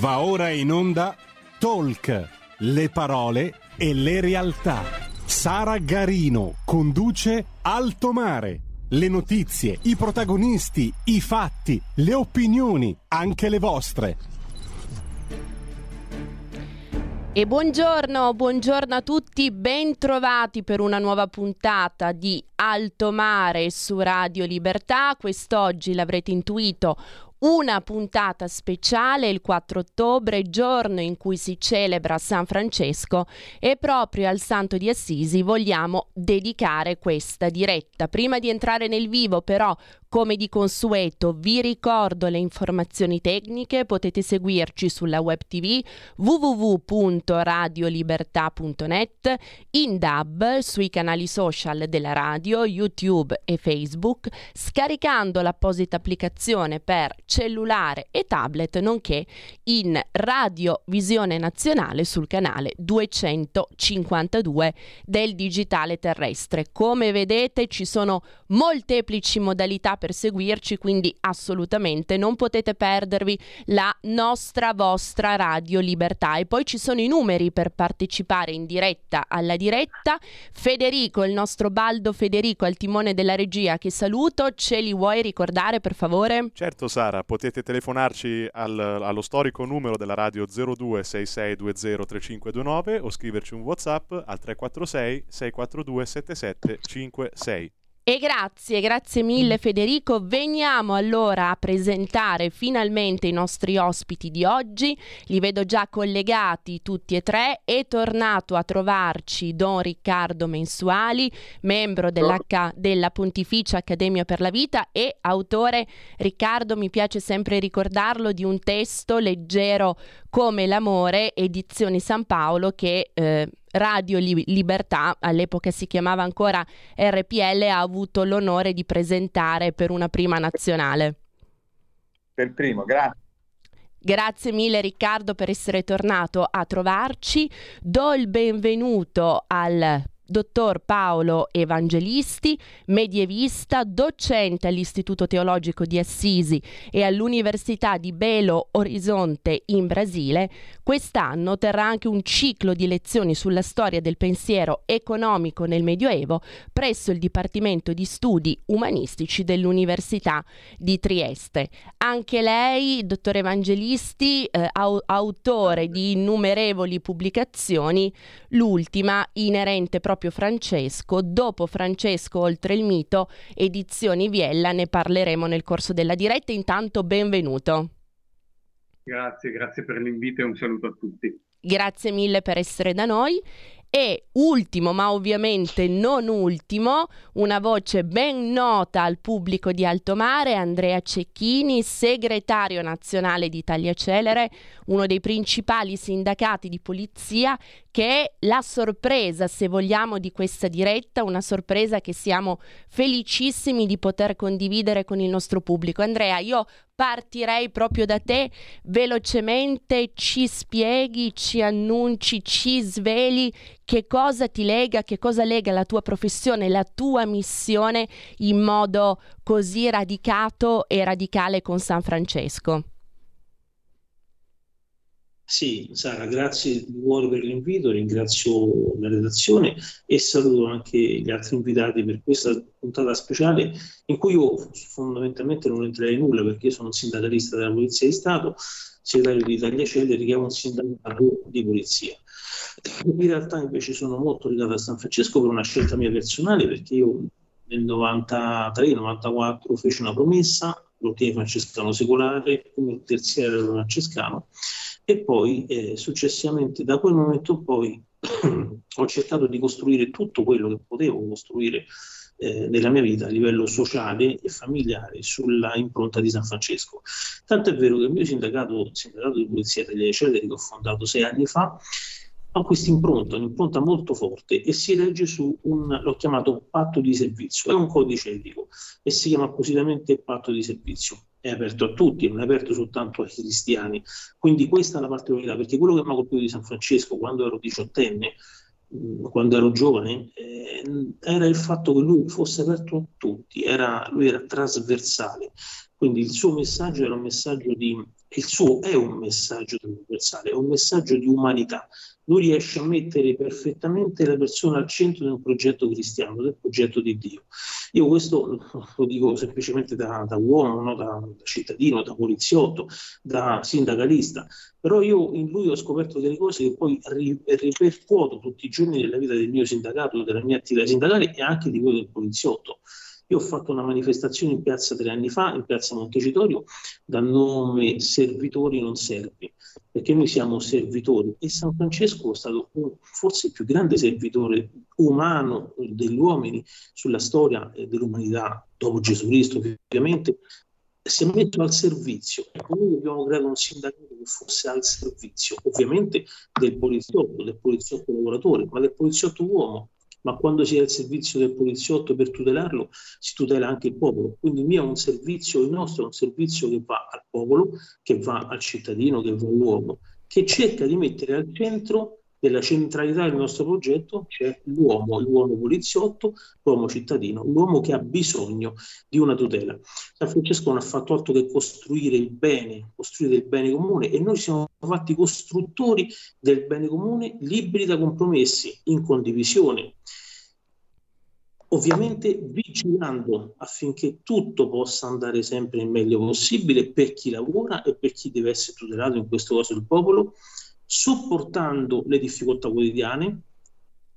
Va ora in onda Talk, le parole e le realtà. Sara Garino conduce Alto Mare. Le notizie, i protagonisti, i fatti, le opinioni, anche le vostre. E buongiorno, buongiorno a tutti, bentrovati per una nuova puntata di Alto Mare su Radio Libertà. Quest'oggi l'avrete intuito una puntata speciale il 4 ottobre, giorno in cui si celebra San Francesco e proprio al Santo di Assisi vogliamo dedicare questa diretta. Prima di entrare nel vivo però come di consueto vi ricordo le informazioni tecniche, potete seguirci sulla web tv www.radiolibertà.net, in DAB, sui canali social della radio, YouTube e Facebook, scaricando l'apposita applicazione per cellulare e tablet, nonché in radiovisione nazionale sul canale 252 del digitale terrestre. Come vedete ci sono molteplici modalità per seguirci, quindi assolutamente non potete perdervi la nostra vostra Radio Libertà. E poi ci sono i numeri per partecipare in diretta alla diretta. Federico, il nostro Baldo Federico al timone della regia, che saluto, ce li vuoi ricordare per favore? Certo Sara, potete telefonarci al, allo storico numero della radio 0266203529 o scriverci un WhatsApp al 346 642 7756. E grazie, grazie mille Federico. Veniamo allora a presentare finalmente i nostri ospiti di oggi. Li vedo già collegati tutti e tre. È tornato a trovarci Don Riccardo Mensuali, membro dell'H- della Pontificia Accademia per la Vita e autore, Riccardo, mi piace sempre ricordarlo, di un testo leggero come l'amore, edizioni San Paolo, che eh, Radio Libertà, all'epoca si chiamava ancora RPL, ha avuto l'onore di presentare per una prima nazionale. Per primo, grazie. Grazie mille Riccardo per essere tornato a trovarci. Do il benvenuto al dottor Paolo Evangelisti, medievista, docente all'Istituto Teologico di Assisi e all'Università di Belo Horizonte in Brasile, quest'anno terrà anche un ciclo di lezioni sulla storia del pensiero economico nel Medioevo presso il Dipartimento di Studi Umanistici dell'Università di Trieste. Anche lei, dottor Evangelisti, eh, au- autore di innumerevoli pubblicazioni, l'ultima inerente proprio proprio Francesco. Dopo Francesco Oltre il mito, edizioni Viella, ne parleremo nel corso della diretta. Intanto benvenuto. Grazie, grazie per l'invito e un saluto a tutti. Grazie mille per essere da noi e ultimo, ma ovviamente non ultimo, una voce ben nota al pubblico di Alto Mare, Andrea Cecchini, segretario nazionale di Italia Celere, uno dei principali sindacati di polizia, che è la sorpresa, se vogliamo, di questa diretta, una sorpresa che siamo felicissimi di poter condividere con il nostro pubblico. Andrea, io partirei proprio da te, velocemente ci spieghi, ci annunci, ci sveli che cosa ti lega, che cosa lega la tua professione, la tua missione in modo così radicato e radicale con San Francesco. Sì, Sara, grazie di cuore per l'invito, ringrazio la redazione e saluto anche gli altri invitati per questa puntata speciale in cui io fondamentalmente non entrerei nulla perché sono un sindacalista della Polizia di Stato, segretario di Italia Celeri che è un sindacato di polizia. In realtà invece sono molto legato a San Francesco per una scelta mia personale perché io nel 93-94 feci una promessa, l'ordine francescano secolare, come terziario francescano e poi eh, successivamente da quel momento poi ho cercato di costruire tutto quello che potevo costruire eh, nella mia vita a livello sociale e familiare sulla impronta di San Francesco. Tanto è vero che il mio sindacato, il sindacato di polizia delle Celeri che ho fondato sei anni fa, ha questa impronta, un'impronta molto forte e si regge su un, l'ho chiamato patto di servizio, è un codice etico e si chiama appositamente patto di servizio è aperto a tutti, non è aperto soltanto ai cristiani. Quindi questa è la particolarità, perché quello che mi ha colpito di San Francesco quando ero diciottenne, quando ero giovane, eh, era il fatto che lui fosse aperto a tutti, era, lui era trasversale. Quindi il suo messaggio era un messaggio di il suo è un messaggio trasversale, è un messaggio di umanità. Lui riesce a mettere perfettamente la persona al centro di un progetto cristiano, del progetto di Dio. Io questo lo dico semplicemente da, da uomo, no? da, da, cittadino, da poliziotto, da sindacalista, però io in lui ho scoperto delle cose che poi ripercuoto tutti i giorni della vita del mio sindacato, della mia attività sindacale e anche di quello del poliziotto. Io ho fatto una manifestazione in piazza tre anni fa, in piazza Montecitorio, dal nome Servitori non servi, perché noi siamo servitori e San Francesco è stato forse il più grande servitore umano degli uomini sulla storia dell'umanità dopo Gesù Cristo, ovviamente, si è messo al servizio. Ecco, noi abbiamo creato un sindacato che fosse al servizio, ovviamente del poliziotto, del poliziotto lavoratore, ma del poliziotto uomo, ma quando si è al servizio del poliziotto per tutelarlo, si tutela anche il popolo. Quindi il mio è un servizio, il nostro è un servizio che va al popolo, che va al cittadino, che va all'uomo, che cerca di mettere al centro della centralità del nostro progetto c'è l'uomo, l'uomo poliziotto, l'uomo cittadino, l'uomo che ha bisogno di una tutela. San Francesco non ha fatto altro che costruire il bene, costruire il bene comune e noi siamo fatti costruttori del bene comune liberi da compromessi, in condivisione. Ovviamente vigilando affinché tutto possa andare sempre il meglio possibile per chi lavora e per chi deve essere tutelato, in questo caso il popolo, sopportando le difficoltà quotidiane,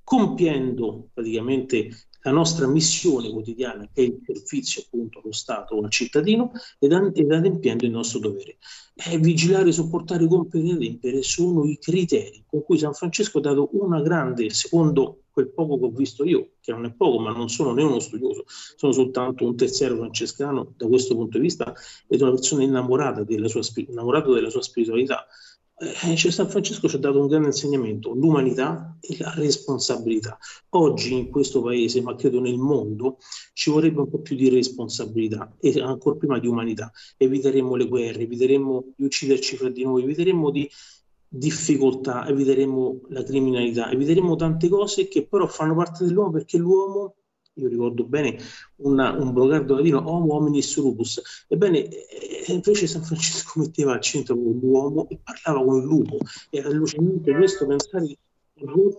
compiendo praticamente la nostra missione quotidiana, che è il servizio appunto allo Stato o al cittadino, ed, adempiendo il nostro dovere. E vigilare, sopportare, compiere e adempiere sono i criteri con cui San Francesco ha dato una grande, secondo quel poco che ho visto io, che non è poco, ma non sono né uno studioso, sono soltanto un terziario francescano da questo punto di vista ed una persona innamorata della sua, innamorata della sua spiritualità cioè San Francesco ci ha dato un grande insegnamento, l'umanità e la responsabilità. Oggi in questo paese, ma credo nel mondo, ci vorrebbe un po' più di responsabilità e ancora prima di umanità. Eviteremmo le guerre, eviteremmo di ucciderci fra di noi, eviteremmo di difficoltà, eviteremmo la criminalità, eviteremmo tante cose che però fanno parte dell'uomo perché l'uomo io ricordo bene una, un brocardo latino, homo hominis lupus, ebbene eh, invece San Francesco metteva al centro l'uomo e parlava con il lupo, era allucinante questo pensare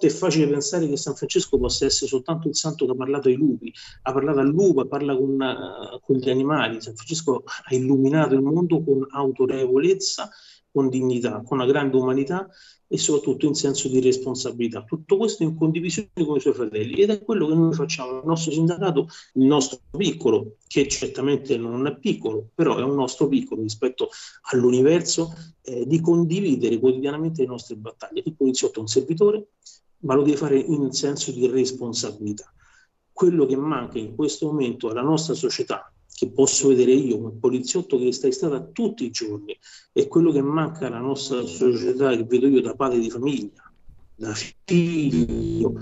è facile pensare che San Francesco possa essere soltanto il santo che ha parlato ai lupi, ha parlato al lupo, parla con, uh, con gli animali. San Francesco ha illuminato il mondo con autorevolezza, con dignità, con una grande umanità e soprattutto in senso di responsabilità. Tutto questo in condivisione con i suoi fratelli ed è quello che noi facciamo nel nostro sindacato, il nostro piccolo, che certamente non è piccolo, però è un nostro piccolo rispetto all'universo, eh, di condividere quotidianamente le nostre battaglie. Il poliziotto è un servitore, ma lo deve fare in senso di responsabilità. Quello che manca in questo momento alla nostra società, che posso vedere io come poliziotto che sta in strada tutti i giorni è quello che manca alla nostra società che vedo io da padre di famiglia, da figlio,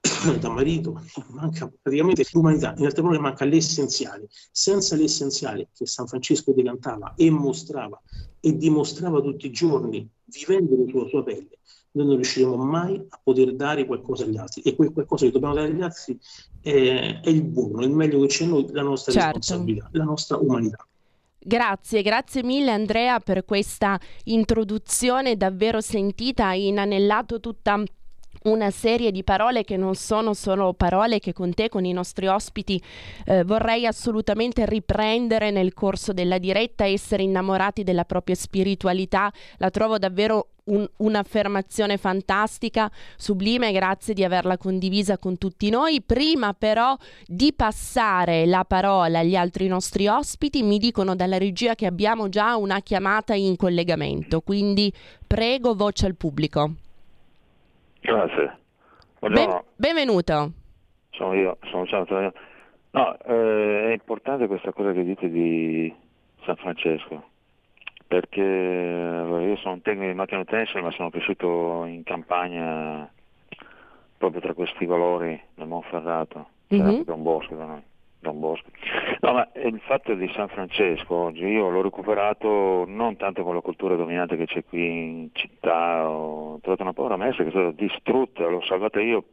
da marito, manca praticamente l'umanità, in altre parole manca l'essenziale. Senza l'essenziale che San Francesco decantava e mostrava e dimostrava tutti i giorni, vivendo sulla sua pelle, noi non riusciremo mai a poter dare qualcosa agli altri e quel qualcosa che dobbiamo dare agli altri è, è il buono, il meglio che c'è noi, la nostra certo. responsabilità, la nostra umanità. Grazie, grazie mille Andrea per questa introduzione davvero sentita, hai inanellato tutta una serie di parole che non sono solo parole che con te, con i nostri ospiti, eh, vorrei assolutamente riprendere nel corso della diretta, essere innamorati della propria spiritualità, la trovo davvero un, un'affermazione fantastica, sublime, grazie di averla condivisa con tutti noi. Prima però di passare la parola agli altri nostri ospiti, mi dicono dalla regia che abbiamo già una chiamata in collegamento, quindi prego voce al pubblico. Grazie. Ben, benvenuto. Sono io, sono ciao, No, eh, è importante questa cosa che dite di San Francesco, perché io sono un tecnico di macchina utensile, ma sono cresciuto in campagna proprio tra questi valori del Monferrato, c'era mm-hmm. un bosco da noi. Don Bosco. No, ma il fatto di San Francesco oggi io l'ho recuperato non tanto con la cultura dominante che c'è qui in città, ho trovato una povera messa che è stata distrutta, l'ho salvata io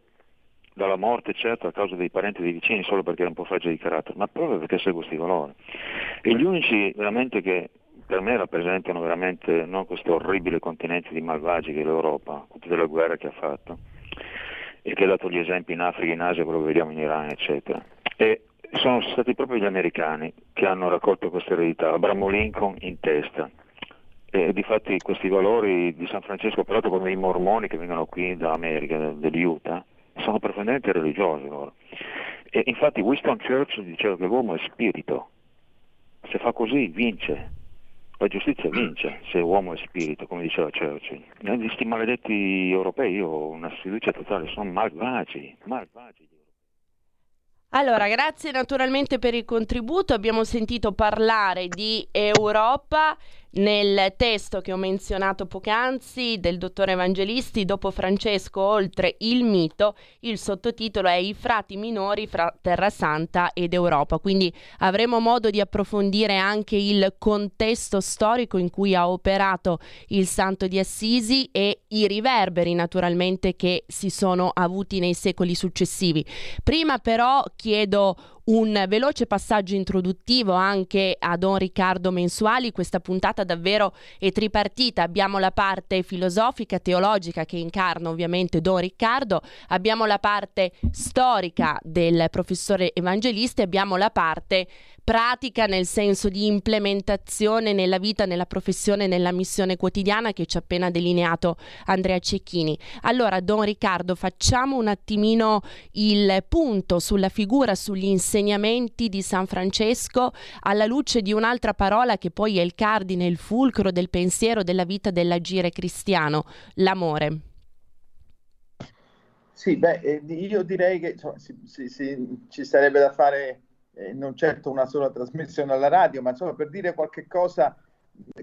dalla morte certo a causa dei parenti e dei vicini solo perché era un po' fragile di carattere, ma proprio perché segue questi valori. E gli unici veramente che per me rappresentano veramente no, questo orribile continente di malvagi che è l'Europa, con tutte le guerre che ha fatto e che ha dato gli esempi in Africa, in Asia, quello che vediamo in Iran, eccetera. E sono stati proprio gli americani che hanno raccolto questa eredità, Abramo Lincoln in testa. E difatti questi valori di San Francesco, peraltro come i mormoni che vengono qui dall'America, degli Utah, sono profondamente religiosi loro. E infatti Winston Churchill diceva che l'uomo è spirito, se fa così vince, la giustizia vince se uomo è spirito, come diceva Churchill. Questi maledetti europei io ho una sfiducia totale, sono malvagi, malvagi. Allora, grazie naturalmente per il contributo. Abbiamo sentito parlare di Europa nel testo che ho menzionato poc'anzi del dottore Evangelisti, dopo Francesco, oltre il mito, il sottotitolo è I frati minori fra Terra Santa ed Europa. Quindi avremo modo di approfondire anche il contesto storico in cui ha operato il Santo di Assisi e i riverberi naturalmente che si sono avuti nei secoli successivi. Prima però chiedo un veloce passaggio introduttivo anche a Don Riccardo Mensuali. Questa puntata davvero è tripartita. Abbiamo la parte filosofica, teologica che incarna ovviamente Don Riccardo, abbiamo la parte storica del professore evangelista e abbiamo la parte pratica nel senso di implementazione nella vita, nella professione, nella missione quotidiana che ci ha appena delineato Andrea Cecchini. Allora, Don Riccardo, facciamo un attimino il punto sulla figura, sugli insegnamenti di San Francesco alla luce di un'altra parola che poi è il cardine, il fulcro del pensiero, della vita, dell'agire cristiano, l'amore. Sì, beh, eh, io direi che insomma, si, si, si, ci sarebbe da fare eh, non certo una sola trasmissione alla radio, ma insomma per dire qualche cosa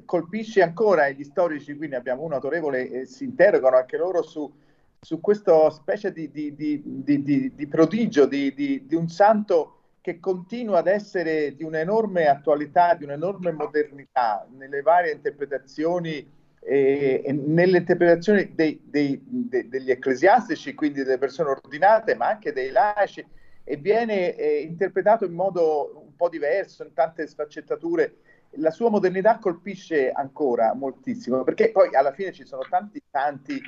colpisce ancora gli storici, quindi abbiamo un autorevole e si interrogano anche loro su, su questa specie di, di, di, di prodigio, di, un santo che continua ad essere di un'enorme attualità, di un'enorme modernità nelle varie interpretazioni e, nelle interpretazioni dei, dei, de, degli ecclesiastici, quindi delle persone ordinate, ma anche dei laici e viene eh, interpretato in modo un po' diverso, in tante sfaccettature. La sua modernità colpisce ancora moltissimo, perché poi alla fine ci sono tanti santi,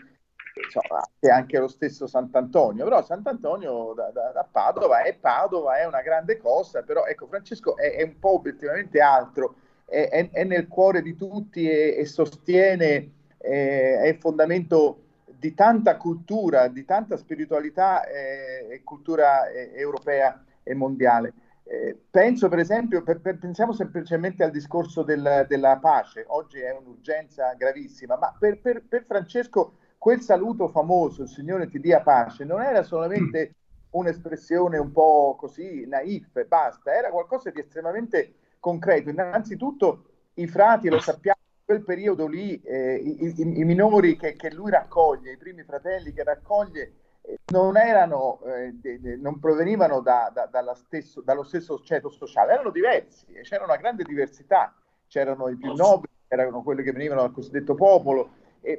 insomma, anche lo stesso Sant'Antonio, però Sant'Antonio da, da, da, Padova è Padova, è una grande cosa, però ecco, Francesco è, è un po' obiettivamente altro, è, è, è, nel cuore di tutti e, e sostiene, è il fondamento di tanta cultura, di tanta spiritualità eh, e cultura eh, europea e mondiale. Eh, penso per esempio, per, per, pensiamo semplicemente al discorso del, della pace, oggi è un'urgenza gravissima, ma per, per, Francesco quel saluto famoso, il Signore ti dia pace, non era solamente un'espressione un po' così naif e basta, era qualcosa di estremamente concreto. Innanzitutto i frati, lo sappiamo, quel periodo lì eh, i, i, i, minori che, che, lui raccoglie, i primi fratelli che raccoglie, eh, non, erano, eh, de, de, non provenivano da, da, stesso, dallo stesso ceto sociale, erano diversi, c'era una grande diversità, c'erano i più nobili, erano quelli che venivano dal cosiddetto popolo,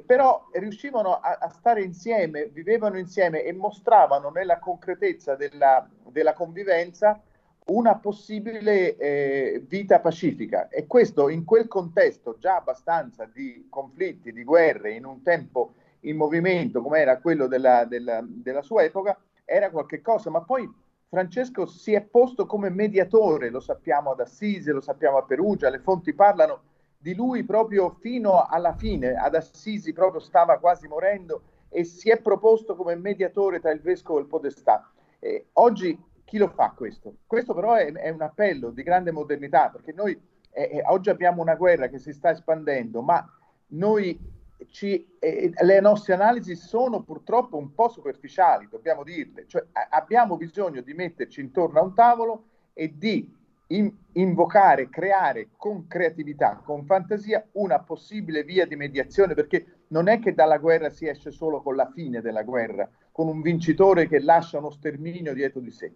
però riuscivano a, a, stare insieme, vivevano insieme e mostravano nella concretezza della, della convivenza una possibile eh, vita pacifica. E questo in quel contesto già abbastanza di conflitti, di guerre, in un tempo in movimento come era quello della, della, della sua epoca, era qualcosa, ma poi Francesco si è posto come mediatore, lo sappiamo ad Assisi, lo sappiamo a Perugia, le fonti parlano di lui proprio fino alla fine, ad Assisi proprio stava quasi morendo e si è proposto come mediatore tra il vescovo e il podestà. Eh, oggi chi lo fa questo? Questo però è, è un appello di grande modernità, perché noi eh, eh, oggi abbiamo una guerra che si sta espandendo, ma noi ci, eh, le nostre analisi sono purtroppo un po' superficiali, dobbiamo dirle, cioè a- abbiamo bisogno di metterci intorno a un tavolo e di in- invocare, creare con creatività, con fantasia una possibile via di mediazione, perché non è che dalla guerra si esce solo con la fine della guerra, con un vincitore che lascia uno sterminio dietro di sé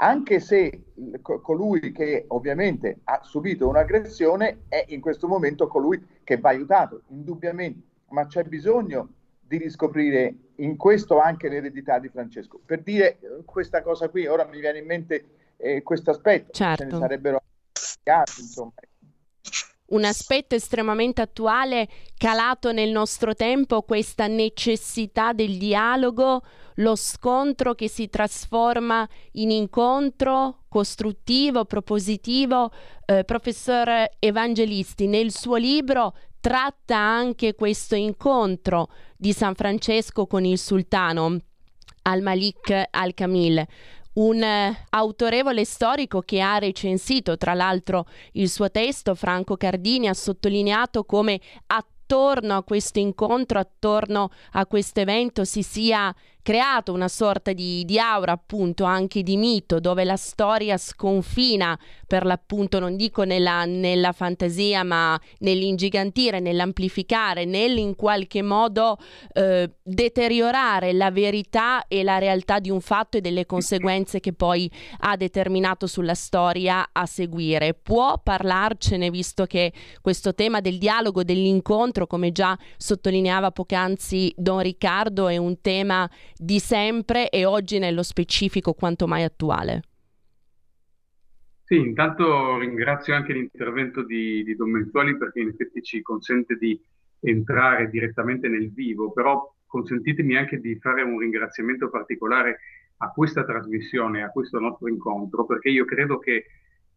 anche se colui che ovviamente ha subito un'aggressione è in questo momento colui che va aiutato, indubbiamente, ma c'è bisogno di riscoprire in questo anche l'eredità di Francesco. Per dire eh, questa cosa qui, ora mi viene in mente eh, questo aspetto, certo. ce ne sarebbero altri, insomma. un aspetto estremamente attuale, calato nel nostro tempo, questa necessità del dialogo, lo scontro che si trasforma in incontro costruttivo, propositivo. Eh, professor Evangelisti, nel suo libro tratta anche questo incontro di San Francesco con il sultano al-Malik al-Kamil un eh, autorevole storico che ha recensito tra l'altro il suo testo, Franco Cardini, ha sottolineato come attorno a questo incontro, attorno a questo evento si sia creato una sorta di, di, aura appunto anche di mito dove la storia sconfina per l'appunto non dico nella, nella fantasia ma nell'ingigantire, nell'amplificare, nell'in qualche modo eh, deteriorare la verità e la realtà di un fatto e delle conseguenze che poi ha determinato sulla storia a seguire. Può parlarcene visto che questo tema del dialogo, dell'incontro come già sottolineava poc'anzi Don Riccardo è un tema di sempre e oggi nello specifico quanto mai attuale. Sì, intanto ringrazio anche l'intervento di, di Don Menzuoli perché in effetti ci consente di entrare direttamente nel vivo, però consentitemi anche di fare un ringraziamento particolare a questa trasmissione, a questo nostro incontro, perché io credo che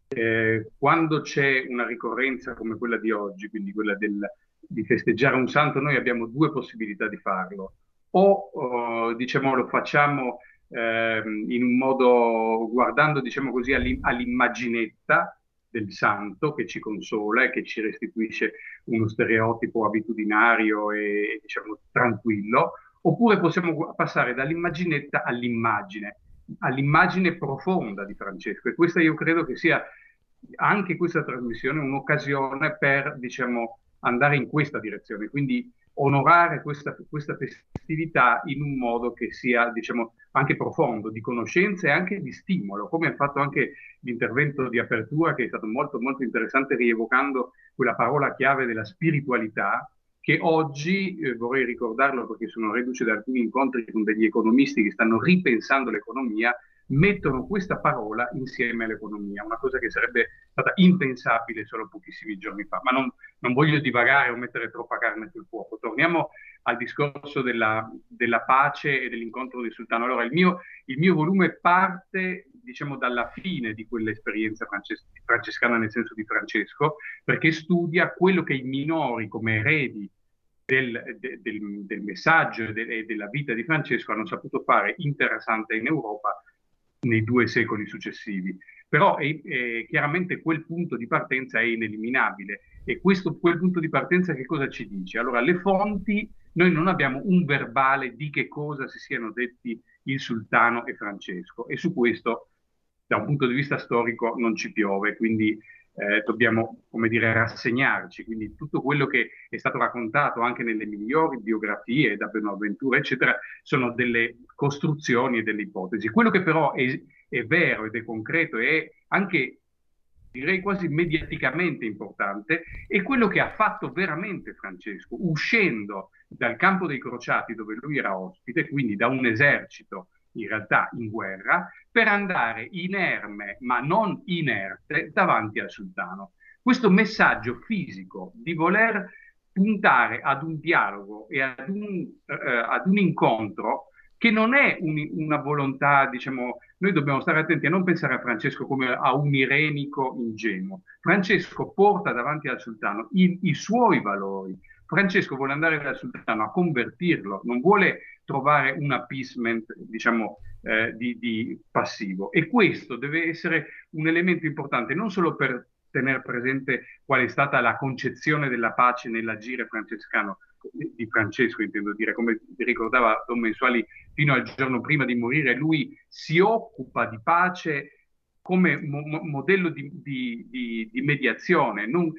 eh, quando c'è una ricorrenza come quella di oggi, quindi quella del, di festeggiare un santo, noi abbiamo due possibilità di farlo o uh, diciamo, lo facciamo eh, in un modo guardando diciamo così all'immaginetta del santo che ci consola e che ci restituisce uno stereotipo abitudinario e diciamo tranquillo, oppure possiamo passare dall'immaginetta all'immagine, all'immagine profonda di Francesco. E questa io credo che sia anche questa trasmissione un'occasione per diciamo andare in questa direzione, quindi onorare questa, questa, festività in un modo che sia, diciamo, anche profondo, di conoscenza e anche di stimolo, come ha fatto anche l'intervento di apertura che è stato molto, molto interessante, rievocando quella parola chiave della spiritualità, che oggi, eh, vorrei ricordarlo perché sono reduce da alcuni incontri con degli economisti che stanno ripensando l'economia, mettono questa parola insieme all'economia, una cosa che sarebbe stata impensabile solo pochissimi giorni fa. Ma non, non voglio divagare o mettere troppa carne sul fuoco. Torniamo al discorso della, della pace e dell'incontro di Sultano. Allora, il mio, il mio volume parte diciamo dalla fine di quell'esperienza frances- francescana nel senso di Francesco, perché studia quello che i minori come eredi del, de, del, del, messaggio e de, della vita di Francesco hanno saputo fare interessante in Europa nei due secoli successivi. Però è, è, chiaramente quel punto di partenza è ineliminabile e questo, quel punto di partenza che cosa ci dice? Allora, le fonti, noi non abbiamo un verbale di che cosa si siano detti il sultano e Francesco e su questo da un punto di vista storico non ci piove, quindi eh, dobbiamo, come dire, rassegnarci. Quindi tutto quello che è stato raccontato anche nelle migliori biografie da Bonaventura, eccetera, sono delle costruzioni e delle ipotesi. Quello che però è, è vero ed è concreto e anche direi quasi mediaticamente importante, è quello che ha fatto veramente Francesco, uscendo dal campo dei crociati dove lui era ospite, quindi da un esercito in realtà in guerra, per andare inerme ma non inerte davanti al sultano. Questo messaggio fisico di voler puntare ad un dialogo e ad un, eh, ad un incontro che non è un, una volontà, diciamo, noi dobbiamo stare attenti a non pensare a Francesco come a un irenico ingenuo. Francesco porta davanti al sultano i, i suoi valori. Francesco vuole andare dal sultano a convertirlo, non vuole trovare un appeasement, diciamo, eh, di, di passivo. E questo deve essere un elemento importante non solo per tenere presente qual è stata la concezione della pace nell'agire francescano, di Francesco intendo dire, come ricordava Don Mensuali fino al giorno prima di morire, lui si occupa di pace come mo- modello di, di, di, di mediazione. Non,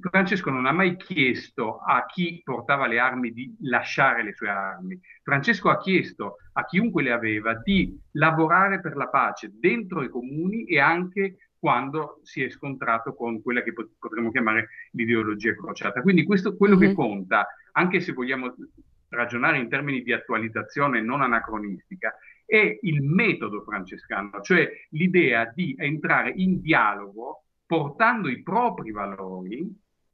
Francesco non ha mai chiesto a chi portava le armi di lasciare le sue armi. Francesco ha chiesto a chiunque le aveva di lavorare per la pace dentro i comuni e anche quando si è scontrato con quella che potremmo chiamare l'ideologia crociata. Quindi questo quello mm-hmm. che conta, anche se vogliamo ragionare in termini di attualizzazione non anacronistica, è il metodo francescano, cioè l'idea di entrare in dialogo portando i propri valori,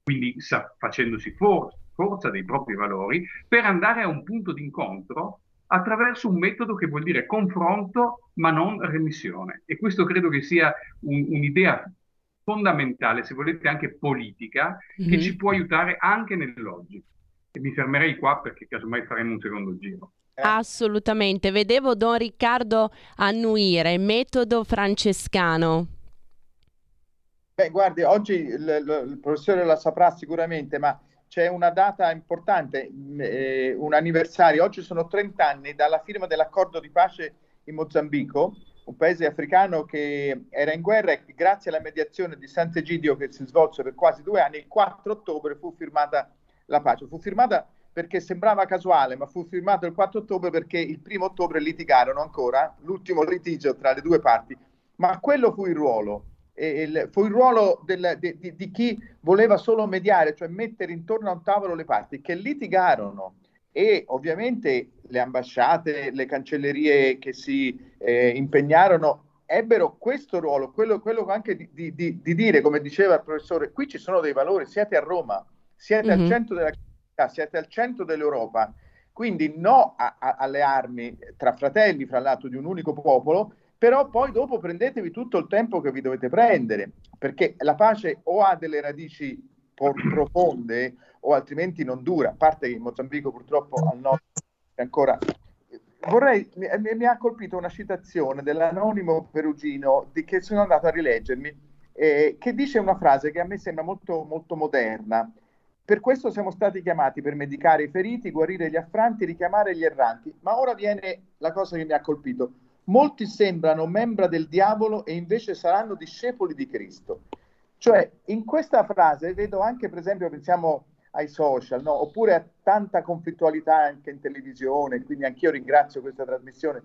quindi sa, facendosi for- forza dei propri valori, per andare a un punto d'incontro attraverso un metodo che vuol dire confronto ma non remissione. E questo credo che sia un, un'idea fondamentale, se volete anche politica, mm-hmm. che mhm. ci può aiutare anche nell'oggi. E mi fermerei qua perché casomai faremo un secondo giro. Eh. Assolutamente, vedevo Don Riccardo annuire, metodo francescano. Beh, guardi, oggi il, il professore la saprà sicuramente, ma c'è una data importante, eh, un anniversario. Oggi sono 30 anni dalla firma dell'accordo di pace in Mozambico, un paese africano che era in guerra e grazie alla mediazione di Sant'Egidio che si svolse per quasi due anni, il 4 ottobre fu firmata la pace. Fu firmata perché sembrava casuale, ma fu firmato il 4 ottobre perché il primo ottobre litigarono ancora, l'ultimo litigio tra le due parti. Ma quello fu il ruolo il, fu il ruolo del, di, di, di, chi voleva solo mediare, cioè mettere intorno a un tavolo le parti che litigarono e ovviamente le ambasciate, le cancellerie che si eh, impegnarono ebbero questo ruolo, quello, quello anche di, di, di, dire, come diceva il professore, qui ci sono dei valori, siete a Roma, siete mm-hmm. al centro della città, siete al centro dell'Europa, quindi no a, a, alle armi tra fratelli, fra l'altro di un unico popolo, però poi dopo prendetevi tutto il tempo che vi dovete prendere, perché la pace o ha delle radici profonde o altrimenti non dura, a parte che in Mozambico purtroppo al nord è ancora... Vorrei, mi, mi ha colpito una citazione dell'anonimo perugino di, che sono andato a rileggermi, eh, che dice una frase che a me sembra molto, molto moderna. Per questo siamo stati chiamati per medicare i feriti, guarire gli affranti, richiamare gli erranti. Ma ora viene la cosa che mi ha colpito molti sembrano membra del diavolo e invece saranno discepoli di Cristo. Cioè, in questa frase vedo anche, per esempio, pensiamo ai social, no? oppure a tanta conflittualità anche in televisione, quindi anch'io ringrazio questa trasmissione.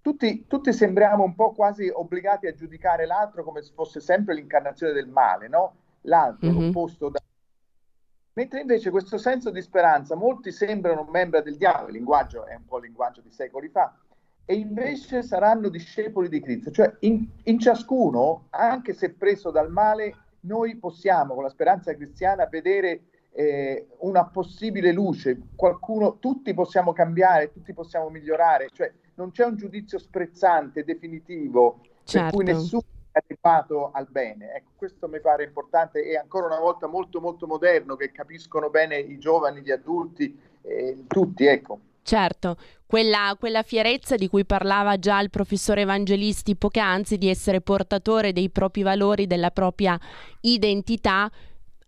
Tutti, tutti sembriamo un po' quasi obbligati a giudicare l'altro come se fosse sempre l'incarnazione del male, no? L'altro, mm-hmm. l'opposto da... Mentre invece questo senso di speranza, molti sembrano membra del diavolo, il linguaggio è un po' il linguaggio di secoli fa, e invece saranno discepoli di Cristo. Cioè in, in, ciascuno, anche se preso dal male, noi possiamo con la speranza cristiana vedere eh, una possibile luce, qualcuno, tutti possiamo cambiare, tutti possiamo migliorare, cioè non c'è un giudizio sprezzante, definitivo, certo. per cui certo. nessuno adeguato al bene. Ecco, questo mi pare importante e ancora una volta molto molto moderno, che capiscono bene i giovani, gli adulti, eh, tutti, ecco. Certo, quella, quella, fierezza di cui parlava già il professore Evangelisti poc'anzi, di essere portatore dei propri valori, della propria identità,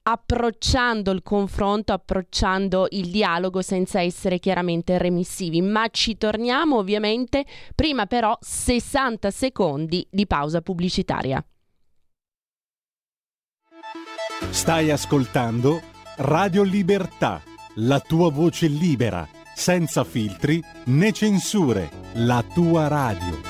approcciando il confronto, approcciando il dialogo senza essere chiaramente remissivi. Ma ci torniamo ovviamente, prima però 60 secondi di pausa pubblicitaria. Stai ascoltando Radio Libertà, la tua voce libera senza filtri né censure, la tua radio.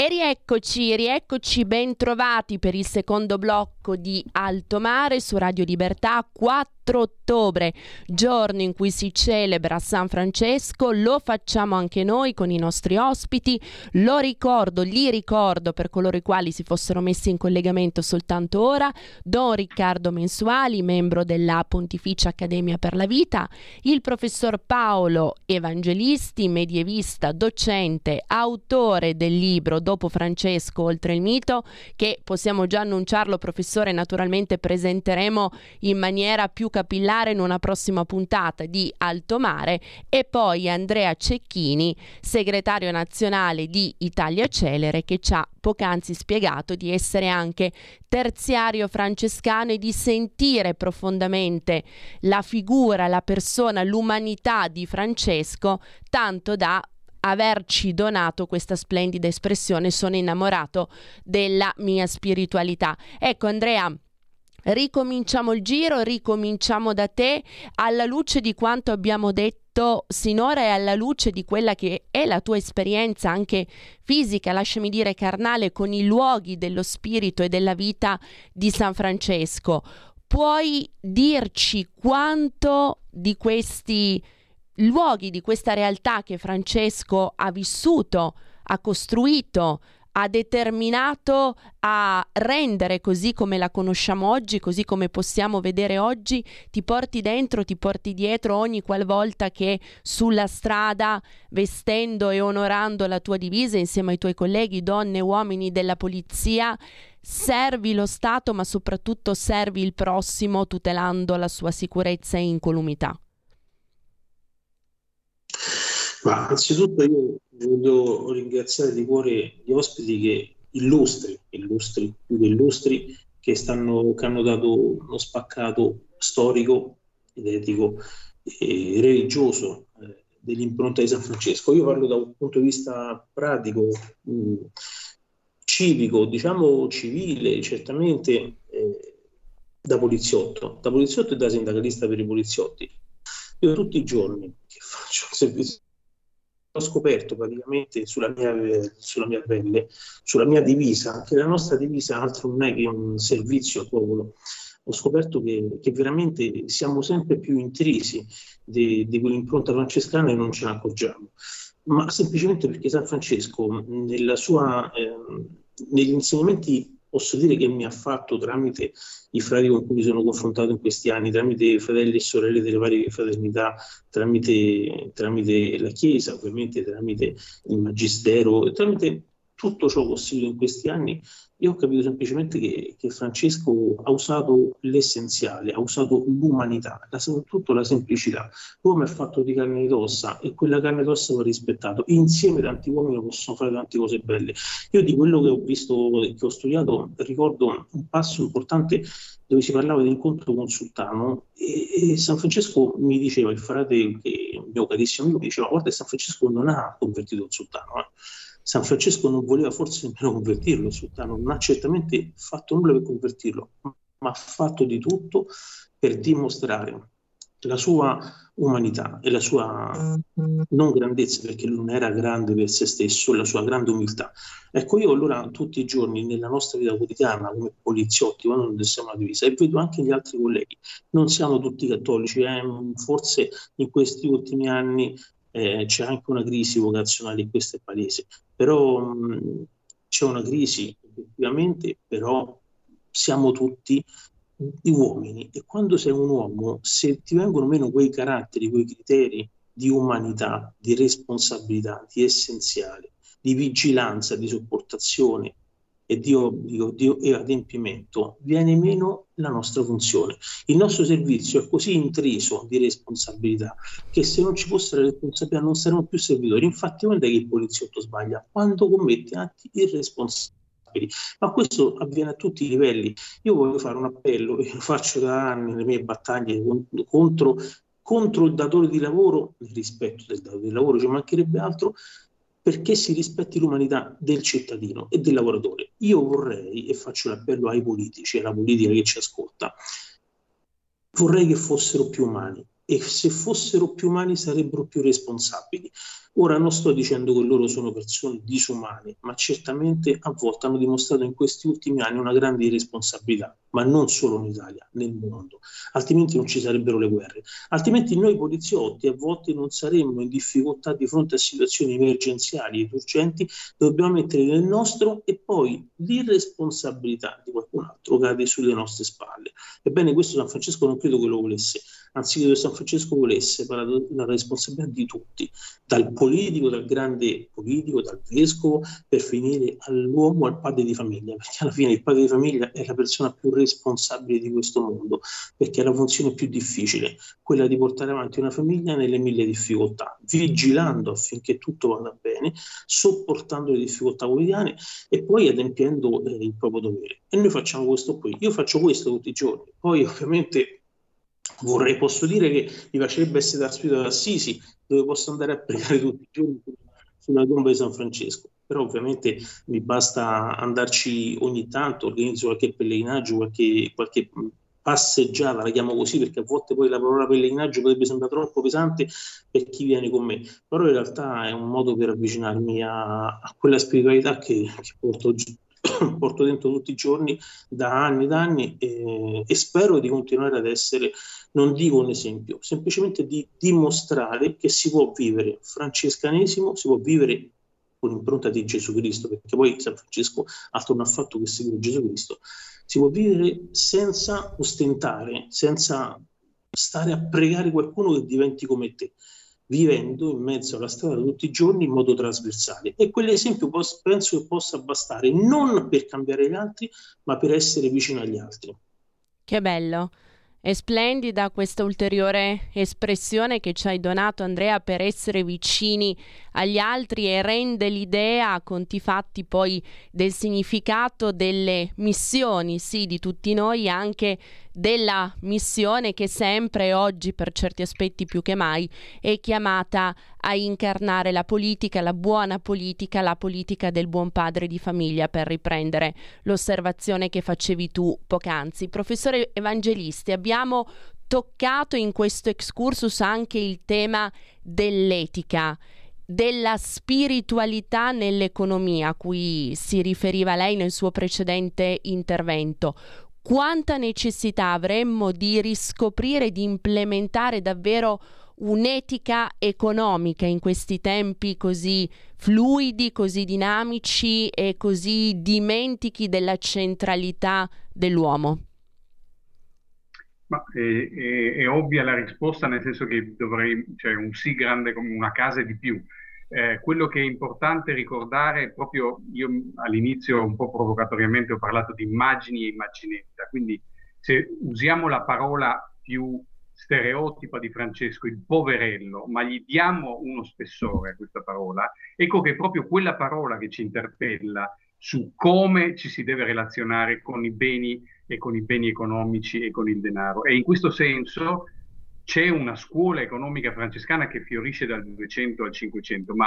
E rieccoci, rieccoci ben trovati per il secondo blocco di Alto Mare su Radio Libertà 4 4 ottobre, giorno in cui si celebra San Francesco, lo facciamo anche noi con i nostri ospiti, lo ricordo, li ricordo per coloro i quali si fossero messi in collegamento soltanto ora, Don Riccardo Mensuali, membro della Pontificia Accademia per la Vita, il professor Paolo Evangelisti, medievista, docente, autore del libro Dopo Francesco oltre il mito, che possiamo già annunciarlo professore, naturalmente presenteremo in maniera più capillare in una prossima puntata di Alto Mare e poi Andrea Cecchini, segretario nazionale di Italia Celere, che ci ha poc'anzi spiegato di essere anche terziario francescano e di sentire profondamente la figura, la persona, l'umanità di Francesco, tanto da averci donato questa splendida espressione sono innamorato della mia spiritualità. Ecco Andrea, ricominciamo il giro, ricominciamo da te alla luce di quanto abbiamo detto sinora e alla luce di quella che è la tua esperienza anche fisica, lasciami dire carnale, con i luoghi dello spirito e della vita di San Francesco. Puoi dirci quanto di questi luoghi, di questa realtà che Francesco ha vissuto, ha costruito, ha determinato a rendere così come la conosciamo oggi, così come possiamo vedere oggi, ti porti dentro, ti porti dietro ogni qualvolta che sulla strada, vestendo e onorando la tua divisa insieme ai tuoi colleghi, donne e uomini della polizia, servi lo Stato, ma soprattutto servi il prossimo tutelando la sua sicurezza e incolumità. Ma anzitutto io voglio ringraziare di cuore gli ospiti che illustri, illustri, più che illustri, che, stanno, che hanno dato uno spaccato storico etico e religioso eh, dell'impronta di San Francesco. Io parlo da un punto di vista pratico, mh, mm, civico, diciamo civile, certamente eh, da poliziotto, da poliziotto e da sindacalista per i poliziotti. Io tutti i giorni che faccio un servizio scoperto praticamente sulla mia, sulla mia pelle, sulla mia divisa, che la nostra divisa altro non è che un servizio al popolo. Ho scoperto che, che veramente siamo sempre più intrisi di, di quell'impronta francescana e non ce ne accorgiamo. Ma semplicemente perché San Francesco, nella sua, eh, negli insegnamenti posso dire che mi ha fatto tramite i frati con cui mi sono confrontato in questi anni, tramite fratelli e sorelle delle varie fraternità, tramite, tramite la Chiesa, ovviamente tramite il Magistero, tramite tutto ciò possibile in questi anni, io ho capito semplicemente che, che Francesco ha usato l'essenziale, ha usato l'umanità, la, soprattutto la semplicità. Come è fatto di carne ed ossa e quella carne ed ossa va rispettato. Insieme tanti uomini possono fare tante cose belle. Io di quello che ho visto, che ho studiato, ricordo un passo importante dove si parlava di incontro con Sultano e, e San Francesco mi diceva, il frate, che, il mio carissimo amico, mi diceva, guarda San Francesco non ha convertito il Sultano. Eh San Francesco non voleva forse nemmeno convertirlo, Sultano non ha certamente fatto nulla per convertirlo, ma ha fatto di tutto per dimostrare la sua umanità e la sua non grandezza, perché lui non era grande per se stesso, la sua grande umiltà. Ecco, io allora tutti i giorni nella nostra vita quotidiana, come poliziotti, quando non siamo una divisa, e vedo anche gli altri colleghi, non siamo tutti cattolici, eh? forse in questi ultimi anni eh, c'è anche una crisi vocazionale, questo è palese, però mh, c'è una crisi effettivamente, però siamo tutti uomini. E quando sei un uomo, se ti vengono meno quei caratteri, quei criteri di umanità, di responsabilità, di essenziale, di vigilanza, di sopportazione, e di obbligo di, e adempimento, viene meno la nostra funzione. Il nostro servizio è così intriso di responsabilità che se non ci fosse la responsabilità non saremmo più servitori. Infatti, quando è che il poliziotto sbaglia? Quando commette atti irresponsabili. Ma questo avviene a tutti i livelli. Io voglio fare un appello, e lo faccio da anni nelle mie battaglie contro, contro il datore di lavoro, nel rispetto del datore di lavoro, ci mancherebbe altro, perché si rispetti l'umanità del cittadino e del lavoratore. Io vorrei, e faccio l'appello ai politici, alla politica che ci ascolta, vorrei che fossero più umani e se fossero più umani sarebbero più responsabili. Ora non sto dicendo che loro sono persone disumane, ma certamente a volte hanno dimostrato in questi ultimi anni una grande irresponsabilità, ma non solo in Italia, nel mondo. Altrimenti non ci sarebbero le guerre. Altrimenti noi poliziotti a volte non saremmo in difficoltà di fronte a situazioni emergenziali ed urgenti, dobbiamo mettere nel nostro e poi l'irresponsabilità di qualcun altro cade sulle nostre spalle. Ebbene, questo San Francesco non credo che lo volesse anziché che San Francesco volesse la responsabilità di tutti, dal politico, dal grande politico, dal vescovo, per finire all'uomo, al padre di famiglia, perché alla fine il padre di famiglia è la persona più responsabile di questo mondo, perché è la funzione più difficile, quella di portare avanti una famiglia nelle mille difficoltà, vigilando affinché tutto vada bene, sopportando le difficoltà quotidiane e poi adempiendo eh, il proprio dovere. E noi facciamo questo qui. Io faccio questo tutti i giorni. Poi ovviamente vorrei, posso dire che mi piacerebbe essere da Spirito d'Assisi, dove posso andare a pregare tutti i giorni sulla tomba di San Francesco. Però ovviamente mi basta andarci ogni tanto, organizzo qualche pellegrinaggio, qualche, qualche passeggiata, la chiamo così perché a volte poi la parola pellegrinaggio potrebbe sembrare troppo pesante per chi viene con me, però in realtà è un modo per avvicinarmi a, a quella spiritualità che, che porto, porto, dentro tutti i giorni da anni e anni e, e spero di continuare ad essere, non dico un esempio, semplicemente di dimostrare che si può vivere francescanesimo, si può vivere con l'impronta di Gesù Cristo, perché poi San Francesco non ha fatto che seguire Gesù Cristo, si può vivere senza ostentare, senza stare a pregare qualcuno che diventi come te, vivendo in mezzo alla strada tutti i giorni in modo trasversale. E quell'esempio penso che possa bastare non per cambiare gli altri, ma per essere vicino agli altri. Che bello. È splendida questa ulteriore espressione che ci hai donato Andrea per essere vicini agli altri e rende l'idea conti fatti poi del significato delle missioni, sì, di tutti noi, anche della missione che sempre oggi per certi aspetti più che mai è chiamata a incarnare la politica, la buona politica, la politica del buon padre di famiglia per riprendere l'osservazione che facevi tu poc'anzi. Professore Evangelisti, abbiamo toccato in questo excursus anche il tema dell'etica della spiritualità nell'economia a cui si riferiva lei nel suo precedente intervento quanta necessità avremmo di riscoprire, di implementare davvero un'etica economica in questi tempi così fluidi, così dinamici e così dimentichi della centralità dell'uomo? Ma è, è, è, ovvia la risposta, nel senso che dovrei, cioè un sì grande come una casa di più. Eh, quello che è importante ricordare, proprio io all'inizio un po' provocatoriamente ho parlato di immagini e immaginetta, quindi se usiamo la parola più stereotipa di Francesco, il poverello, ma gli diamo uno spessore a questa parola, ecco che è proprio quella parola che ci interpella su come ci si deve relazionare con i beni e con i beni economici e con il denaro. E in questo senso c'è una scuola economica francescana che fiorisce dal 200 al 500, ma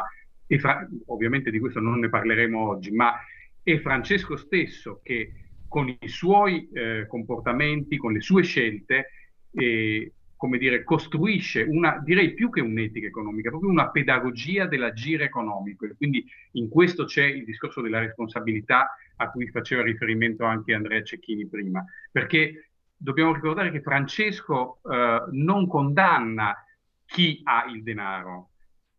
fra- ovviamente di questo non ne parleremo oggi, ma è Francesco stesso che con i suoi eh, comportamenti, con le sue scelte, eh, come dire, costruisce una, direi più che un'etica economica, proprio una pedagogia dell'agire economico. E quindi in questo c'è il discorso della responsabilità a cui faceva riferimento anche Andrea Cecchini prima, perché dobbiamo ricordare che Francesco eh, non condanna chi ha il denaro.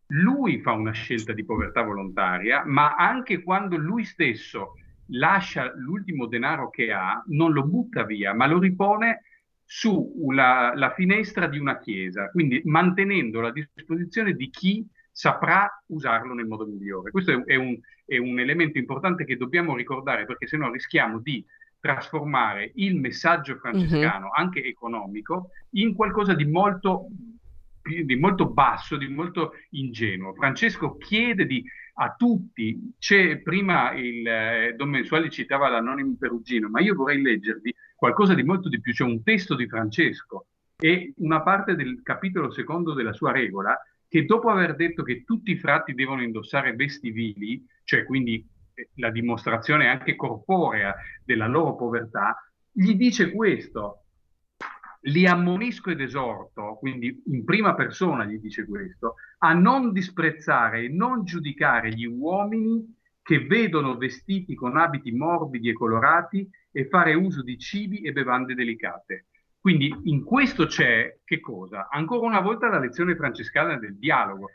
Lui fa una scelta di povertà volontaria, ma anche quando lui stesso lascia l'ultimo denaro che ha, non lo butta via, ma lo ripone sulla la finestra di una chiesa, quindi mantenendo a disposizione di chi saprà usarlo nel modo migliore. Questo è, un, è un elemento importante che dobbiamo ricordare perché se no rischiamo di trasformare il messaggio francescano, mm-hmm. anche economico, in qualcosa di molto, di molto basso, di molto ingenuo. Francesco chiede di, a tutti, c'è prima il eh, Don Mensuali citava l'anonimo perugino, ma io vorrei leggervi qualcosa di molto di più, c'è un testo di Francesco e una parte del capitolo secondo della sua regola che dopo aver detto che tutti i frati devono indossare vesti vili, cioè quindi la dimostrazione anche corporea della loro povertà, gli dice questo, li ammonisco ed esorto, quindi in prima persona gli dice questo, a non disprezzare e non giudicare gli uomini che vedono vestiti con abiti morbidi e colorati e fare uso di cibi e bevande delicate. Quindi in questo c'è che cosa? Ancora una volta la lezione francescana del dialogo,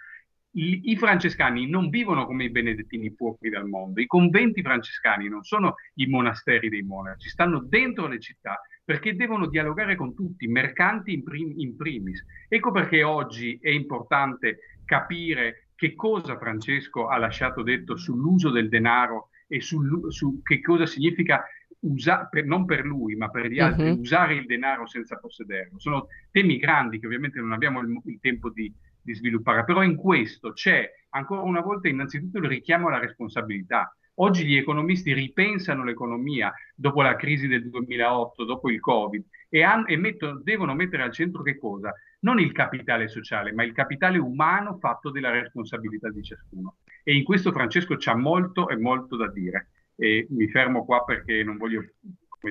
i, francescani non vivono come i benedettini fuori dal mondo, i conventi francescani non sono i monasteri dei monaci, stanno dentro le città, perché devono dialogare con tutti, mercanti in, prim- in primis. Ecco perché oggi è importante capire che cosa Francesco ha lasciato detto sull'uso del denaro e sul, su che cosa significa usa, per, non per lui, ma per gli altri, uh-huh. usare il denaro senza possederlo. Sono temi grandi che ovviamente non abbiamo il, il tempo di, di, sviluppare, però in questo c'è ancora una volta innanzitutto il richiamo alla responsabilità. Oggi gli economisti ripensano l'economia dopo la crisi del 2008, dopo il Covid, e, han, e mettono, devono mettere al centro che cosa? Non il capitale sociale, ma il capitale umano fatto della responsabilità di ciascuno. E in questo Francesco c'ha molto e molto da dire e mi fermo qua perché non voglio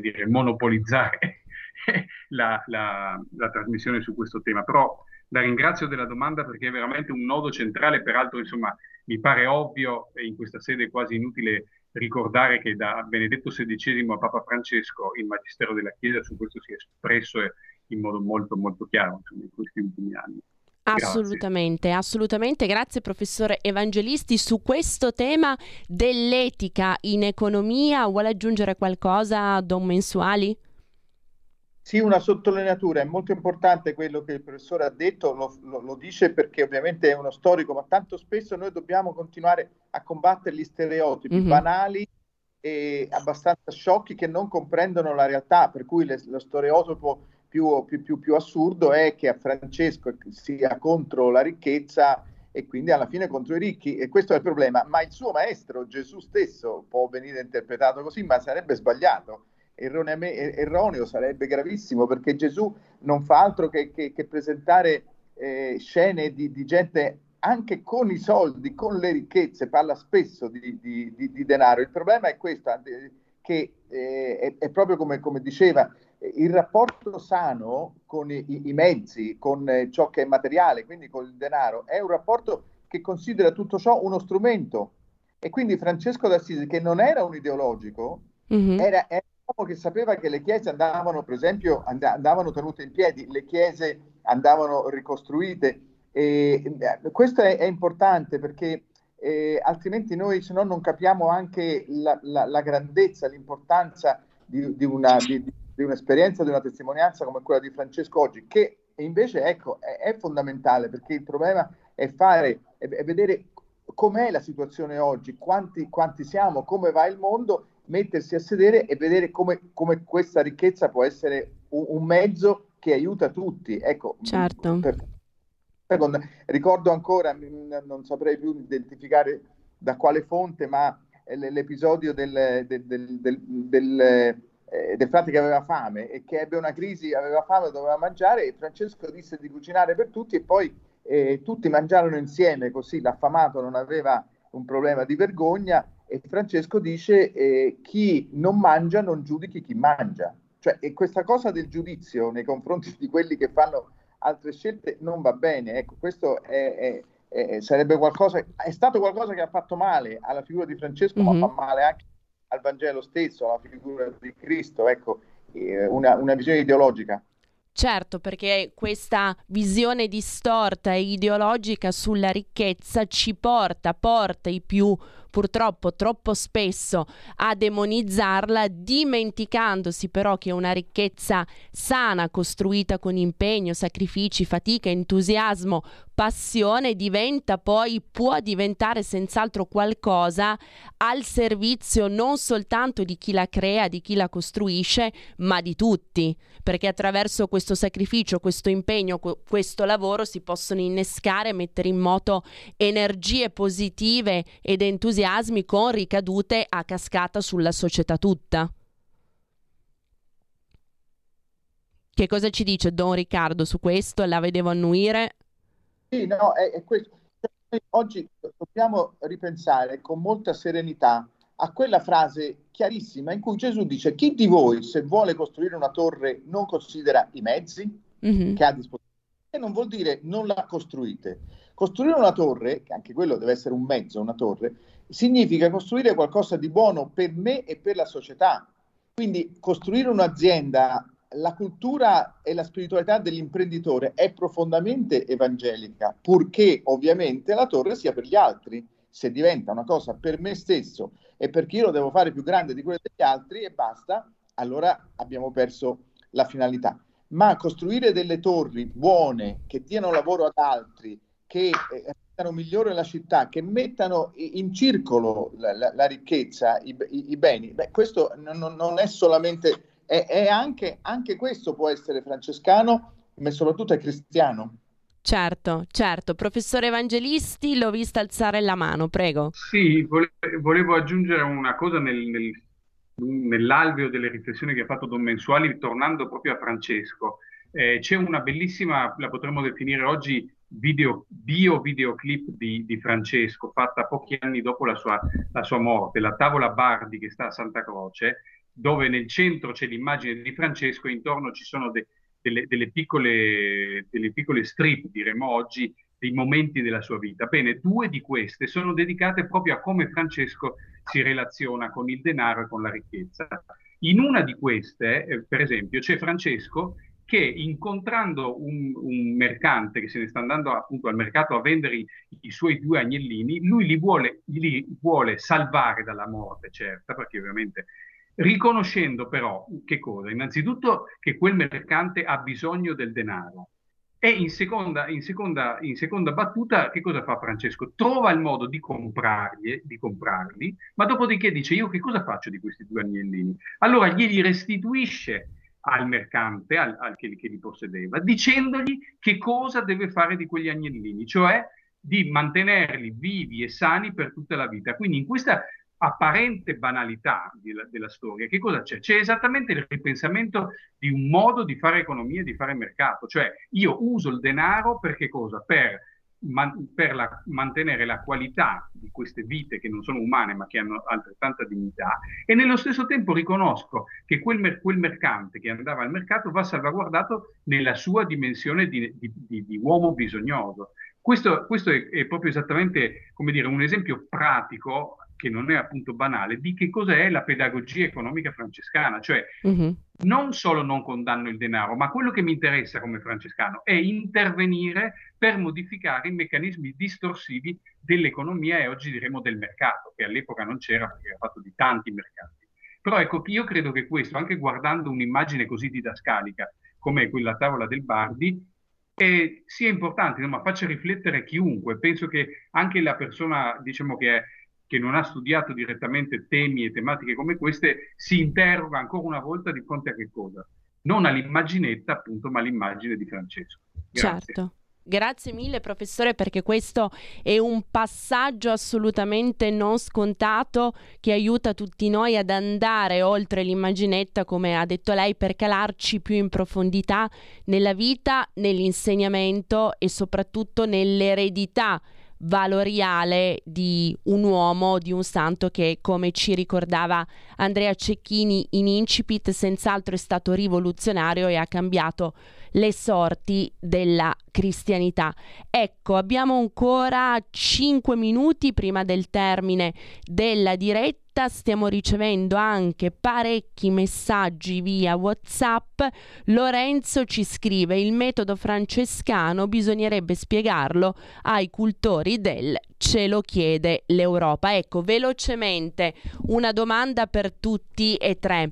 dire, monopolizzare la, la, la, trasmissione su questo tema, però la ringrazio della domanda perché è veramente un nodo centrale, peraltro insomma mi pare ovvio e in questa sede è quasi inutile ricordare che da Benedetto XVI a Papa Francesco il Magistero della Chiesa su questo si è espresso in modo molto molto chiaro insomma, in questi ultimi anni. Assolutamente, Grazie. assolutamente. Grazie professore Evangelisti. Su questo tema dell'etica in economia vuole aggiungere qualcosa, Don Mensuali? Sì, una sottolineatura, è molto importante quello che il professore ha detto, lo, lo, lo, dice perché ovviamente è uno storico, ma tanto spesso noi dobbiamo continuare a combattere gli stereotipi mm-hmm. banali e abbastanza sciocchi che non comprendono la realtà, per cui le, lo stereotipo più, più, più, più assurdo è che a Francesco sia contro la ricchezza e quindi alla fine contro i ricchi e questo è il problema, ma il suo maestro Gesù stesso può venire interpretato così, ma sarebbe sbagliato, erroneo sarebbe gravissimo perché Gesù non fa altro che, che, che presentare eh, scene di, di, gente anche con i soldi, con le ricchezze, parla spesso di, di, di denaro. Il problema è questo, che eh, è, è, proprio come, come diceva, il rapporto sano con i, i mezzi, con eh, ciò che è materiale, quindi con il denaro, è un rapporto che considera tutto ciò uno strumento. E quindi Francesco d'Assisi, che non era un ideologico, mm-hmm. era, era uomo che sapeva che le chiese andavano, per esempio, andavano tenute in piedi, le chiese andavano ricostruite. E, eh, questo è, è importante perché eh, altrimenti noi se no non capiamo anche la, la, la grandezza, l'importanza di, di, una, di, di un'esperienza, di una testimonianza come quella di Francesco oggi, che invece ecco, è, è fondamentale perché il problema è fare, è, è vedere com'è la situazione oggi, quanti, quanti, siamo, come va il mondo, mettersi a sedere e vedere come, come questa ricchezza può essere un, un, mezzo che aiuta tutti. Ecco, certo. Per, per, ricordo ancora, non saprei più identificare da quale fonte, ma l'episodio del, del, del, del eh, del frate che aveva fame e che ebbe una crisi, aveva fame, doveva mangiare e Francesco disse di cucinare per tutti e poi eh, tutti mangiarono insieme, così l'affamato non aveva un problema di vergogna e Francesco dice eh, chi non mangia non giudichi chi mangia. Cioè, e questa cosa del giudizio nei confronti di quelli che fanno altre scelte non va bene. Ecco, questo è, è, è, sarebbe qualcosa, è stato qualcosa che ha fatto male alla figura di Francesco, mm-hmm. ma fa male anche al Vangelo stesso, alla figura di Cristo, ecco, eh, una, una visione ideologica. Certo, perché questa visione distorta e ideologica sulla ricchezza ci porta, porta i più purtroppo troppo spesso a demonizzarla, dimenticandosi però che una ricchezza sana, costruita con impegno, sacrifici, fatica, entusiasmo, passione diventa poi, può diventare senz'altro qualcosa al servizio non soltanto di chi la crea, di chi la costruisce, ma di tutti, perché attraverso questo sacrificio, questo impegno, questo lavoro si possono innescare, mettere in moto energie positive ed entusiasmi con ricadute a cascata sulla società tutta. Che cosa ci dice Don Riccardo su questo? La vedevo annuire. Sì, no, è, è questo. Oggi dobbiamo ripensare con molta serenità a quella frase chiarissima in cui Gesù dice chi di voi se vuole costruire una torre non considera i mezzi mm-hmm. che ha a disposizione e non vuol dire non la costruite. Costruire una torre, che anche quello deve essere un mezzo, una torre, significa costruire qualcosa di buono per me e per la società. Quindi costruire un'azienda la cultura e la spiritualità dell'imprenditore è profondamente evangelica, purché ovviamente la torre sia per gli altri. Se diventa una cosa per me stesso e perché io lo devo fare più grande di quella degli altri e basta, allora abbiamo perso la finalità, ma costruire delle torri buone che diano lavoro ad altri, che eh, rendano migliore la città, che mettano in circolo la, la, la ricchezza, i, i, i, beni, beh, questo non, non è solamente, è, è anche, anche questo può essere francescano, ma soprattutto è cristiano. Certo, certo. Professore Evangelisti, l'ho vista alzare la mano, prego. Sì, volevo aggiungere una cosa nel, nel, nell'alveo delle riflessioni che ha fatto Don Mensuali, tornando proprio a Francesco. Eh, c'è una bellissima, la potremmo definire oggi, video, bio-videoclip di, di, Francesco, fatta pochi anni dopo la sua, la sua morte, la tavola Bardi che sta a Santa Croce, dove nel centro c'è l'immagine di Francesco e intorno ci sono de, delle, delle, piccole, delle piccole strip, diremmo oggi, dei momenti della sua vita. Bene, due di queste sono dedicate proprio a come Francesco si relaziona con il denaro e con la ricchezza. In una di queste, eh, per esempio, c'è Francesco che incontrando un, un, mercante che se ne sta andando appunto al mercato a vendere i, i suoi due agnellini, lui li vuole, li vuole salvare dalla morte certa, perché ovviamente riconoscendo però che cosa? Innanzitutto che quel mercante ha bisogno del denaro. E in seconda, in, seconda, in seconda, battuta, che cosa fa Francesco? Trova il modo di comprarli, di comprarli, ma dopodiché dice: Io che cosa faccio di questi due agnellini? Allora glieli restituisce al mercante, al, al che, che li possedeva, dicendogli che cosa deve fare di quegli agnellini, cioè di mantenerli vivi e sani per tutta la vita. Quindi in questa apparente banalità della, della, storia, che cosa c'è? C'è esattamente il ripensamento di un modo di fare economia di fare mercato, cioè io uso il denaro per che cosa? Per, man, per la, mantenere la qualità di queste vite che non sono umane ma che hanno altrettanta dignità e nello stesso tempo riconosco che quel, mer- quel mercante che andava al mercato va salvaguardato nella sua dimensione di, di, di, di uomo bisognoso. Questo, questo è, è, proprio esattamente come dire, un esempio pratico che non è appunto banale, di che cos'è la pedagogia economica francescana, cioè uh-huh. non solo non condanno il denaro, ma quello che mi interessa come francescano è intervenire per modificare i meccanismi distorsivi dell'economia e oggi diremo del mercato, che all'epoca non c'era perché era fatto di tanti mercati. Però ecco, io credo che questo, anche guardando un'immagine così didascalica come quella tavola del Bardi, eh, sia importante, no? faccia riflettere chiunque. Penso che anche la persona, diciamo che è che non ha studiato direttamente temi e tematiche come queste, si interroga ancora una volta di fronte a che cosa? Non all'immaginetta, appunto, ma all'immagine di Francesco. Grazie. Certo. Grazie mille professore perché questo è un passaggio assolutamente non scontato che aiuta tutti noi ad andare oltre l'immaginetta, come ha detto lei, per calarci più in profondità nella vita, nell'insegnamento e soprattutto nell'eredità valoriale di un uomo, di un santo che, come ci ricordava Andrea Cecchini in Incipit, senz'altro è stato rivoluzionario e ha cambiato le sorti della cristianità. Ecco, abbiamo ancora 5 minuti prima del termine della diretta stiamo ricevendo anche parecchi messaggi via WhatsApp. Lorenzo ci scrive: Il metodo francescano bisognerebbe spiegarlo ai cultori del ce lo chiede l'Europa. Ecco, velocemente una domanda per tutti e tre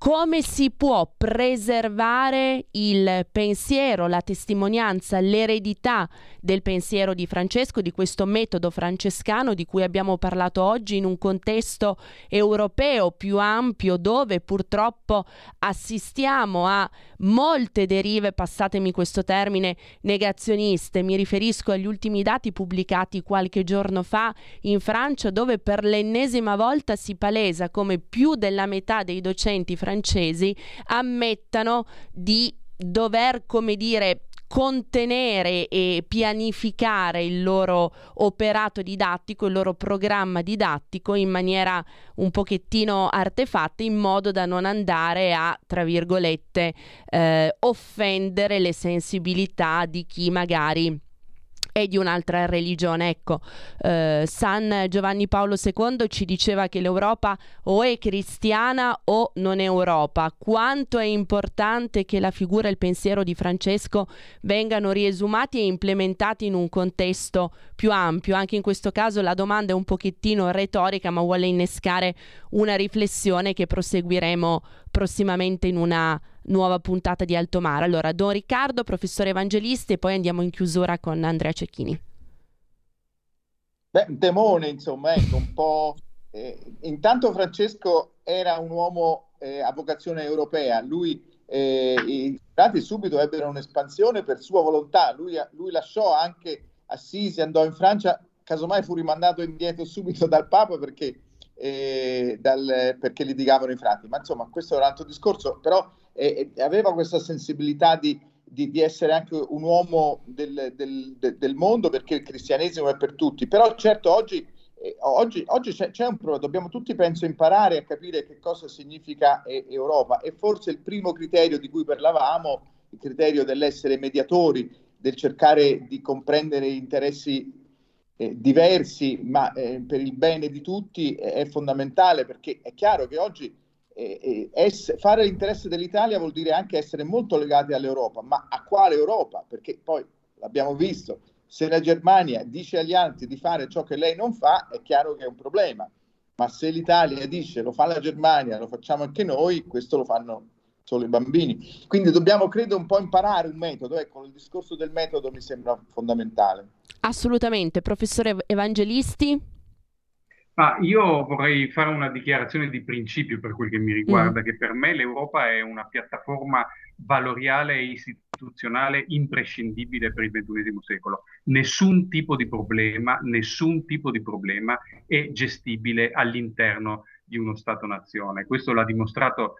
come si può preservare il pensiero, la testimonianza, l'eredità del pensiero di Francesco, di questo metodo francescano di cui abbiamo parlato oggi in un contesto europeo più ampio dove purtroppo assistiamo a molte derive, passatemi questo termine, negazioniste. Mi riferisco agli ultimi dati pubblicati qualche giorno fa in Francia dove per l'ennesima volta si palesa come più della metà dei docenti francesi ammettano di dover, come dire, contenere e pianificare il loro operato didattico, il loro programma didattico in maniera un pochettino artefatta in modo da non andare a, tra virgolette, eh, offendere le sensibilità di chi magari e di un'altra religione. Ecco, eh, San Giovanni Paolo II ci diceva che l'Europa o è cristiana o non è Europa. Quanto è importante che la figura e il pensiero di Francesco vengano riesumati e implementati in un contesto più ampio. Anche in questo caso la domanda è un pochettino retorica, ma vuole innescare una riflessione che proseguiremo prossimamente in una nuova puntata di Alto Mare. Allora, Don Riccardo, professore Evangelisti e poi andiamo in chiusura con Andrea Cecchini. Beh, un temone, insomma, ecco, un po'... Eh, intanto Francesco era un uomo eh, a vocazione europea, lui eh, i frati subito ebbero un'espansione per sua volontà, lui, lui lasciò anche Assisi, andò in Francia, casomai fu rimandato indietro subito dal Papa perché, eh, dal, perché litigavano i frati, ma insomma questo è un altro discorso, però eh, eh, aveva questa sensibilità di, di, di, essere anche un uomo del, del, del, mondo perché il cristianesimo è per tutti, però certo oggi, eh, oggi, oggi c'è, c'è, un problema, dobbiamo tutti penso imparare a capire che cosa significa eh, Europa. E forse il primo criterio di cui parlavamo, il criterio dell'essere mediatori, del cercare di comprendere interessi eh, diversi, ma eh, per il bene di tutti è fondamentale perché è chiaro che oggi eh, ess- fare l'interesse dell'Italia vuol dire anche essere molto legati all'Europa, ma a quale Europa? Perché poi l'abbiamo visto, se la Germania dice agli altri di fare ciò che lei non fa, è chiaro che è un problema. Ma se l'Italia dice lo fa la Germania, lo facciamo anche noi, questo lo fanno solo i bambini. Quindi dobbiamo, credo, un po' imparare un metodo. Ecco, il discorso del metodo mi sembra fondamentale. Assolutamente. Professore Evangelisti? Ah, io vorrei fare una dichiarazione di principio per quel che mi riguarda, mm. che per me l'Europa è una piattaforma valoriale e istituzionale imprescindibile per il XXI secolo. Nessun tipo di problema, nessun tipo di problema è gestibile all'interno di uno Stato-nazione. Questo l'ha dimostrato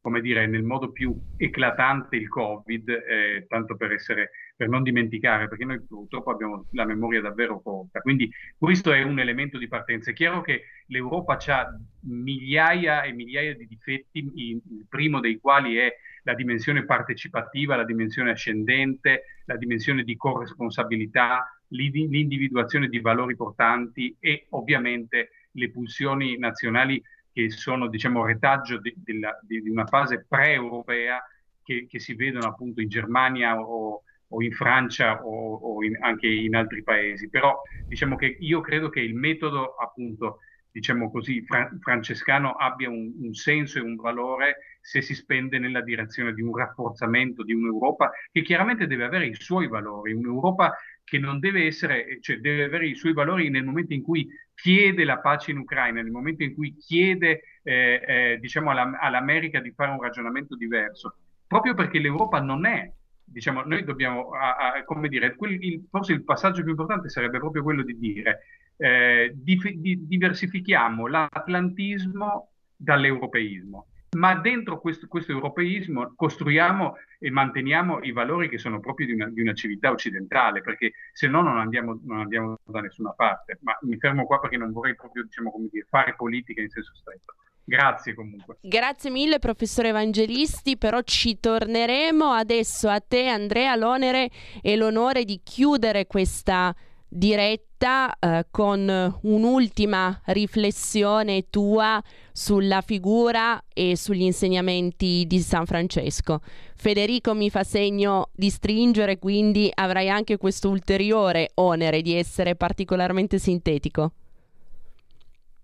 come dire, nel modo più eclatante il Covid, eh, tanto per, essere, per non dimenticare, perché noi purtroppo abbiamo la memoria davvero corta. Quindi questo è un elemento di partenza. È chiaro che l'Europa ha migliaia e migliaia di difetti, il primo dei quali è la dimensione partecipativa, la dimensione ascendente, la dimensione di corresponsabilità, l'individuazione di valori portanti e ovviamente le pulsioni nazionali che sono diciamo retaggio di, di, di una fase pre-europea che, che, si vedono appunto in Germania o, o in Francia o, o in, anche in altri paesi. Però diciamo che io credo che il metodo appunto diciamo così fra- francescano abbia un, un senso e un valore se si spende nella direzione di un rafforzamento di un'Europa che chiaramente deve avere i suoi valori, un'Europa che non deve essere, cioè deve avere i suoi valori nel momento in cui chiede la pace in Ucraina, nel momento in cui chiede eh, eh, diciamo alla, all'America di fare un ragionamento diverso, proprio perché l'Europa non è, diciamo, noi dobbiamo, a, a, come dire, quel, il, forse il passaggio più importante sarebbe proprio quello di dire, eh, di, di, diversifichiamo l'atlantismo dall'europeismo ma dentro questo, questo, europeismo costruiamo e manteniamo i valori che sono proprio di una, di una civiltà occidentale, perché se no non andiamo, non andiamo, da nessuna parte. Ma mi fermo qua perché non vorrei proprio diciamo, dire, fare politica in senso stretto. Grazie comunque. Grazie mille professore Evangelisti, però ci torneremo adesso a te Andrea l'onere e l'onore di chiudere questa diretta eh, con un'ultima riflessione tua sulla figura e sugli insegnamenti di San Francesco. Federico mi fa segno di stringere, quindi avrai anche questo ulteriore onere di essere particolarmente sintetico.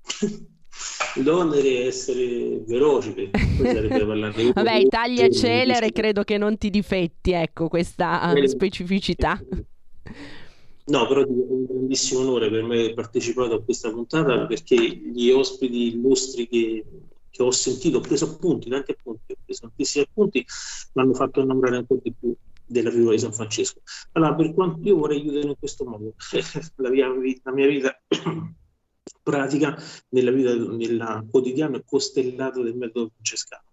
L'onere è essere veloci, Vabbè, Italia celere credo che non ti difetti, ecco, questa specificità. No, però è un grandissimo onore per me aver partecipato a questa puntata perché gli ospiti illustri che, che ho sentito, ho preso appunti, tanti appunti, ho preso tantissimi appunti, mi hanno fatto innamorare ancora di più della figura di San Francesco. Allora, per quanto io vorrei chiudere in questo modo, la mia, la mia vita pratica nella vita nella quotidiana costellata del metodo francescano.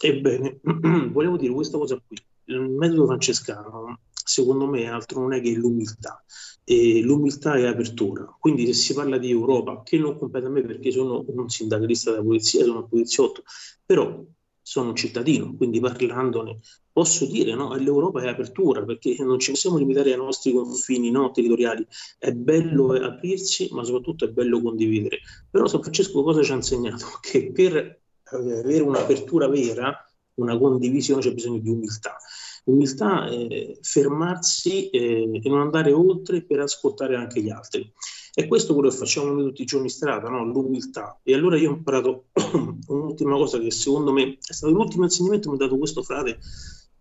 Ebbene, volevo dire questa cosa qui. Il metodo francescano secondo me altro non è che l'umiltà. E l'umiltà è apertura. Quindi se si parla di Europa, che non compete a me perché sono un sindacalista della polizia, sono un poliziotto, però sono un cittadino, quindi parlandone posso dire no, l'Europa è apertura perché non ci possiamo limitare ai nostri confini no, territoriali. È bello aprirsi, ma soprattutto è bello condividere. Però San Francesco cosa ci ha insegnato? Che per avere un'apertura vera, una condivisione c'è bisogno di umiltà. Umiltà è fermarsi eh, e non andare oltre per ascoltare anche gli altri. è questo quello che facciamo noi tutti i giorni in strada, no? l'umiltà. E allora io ho imparato un'ultima cosa che secondo me è stato l'ultimo insegnamento che mi ha dato questo frate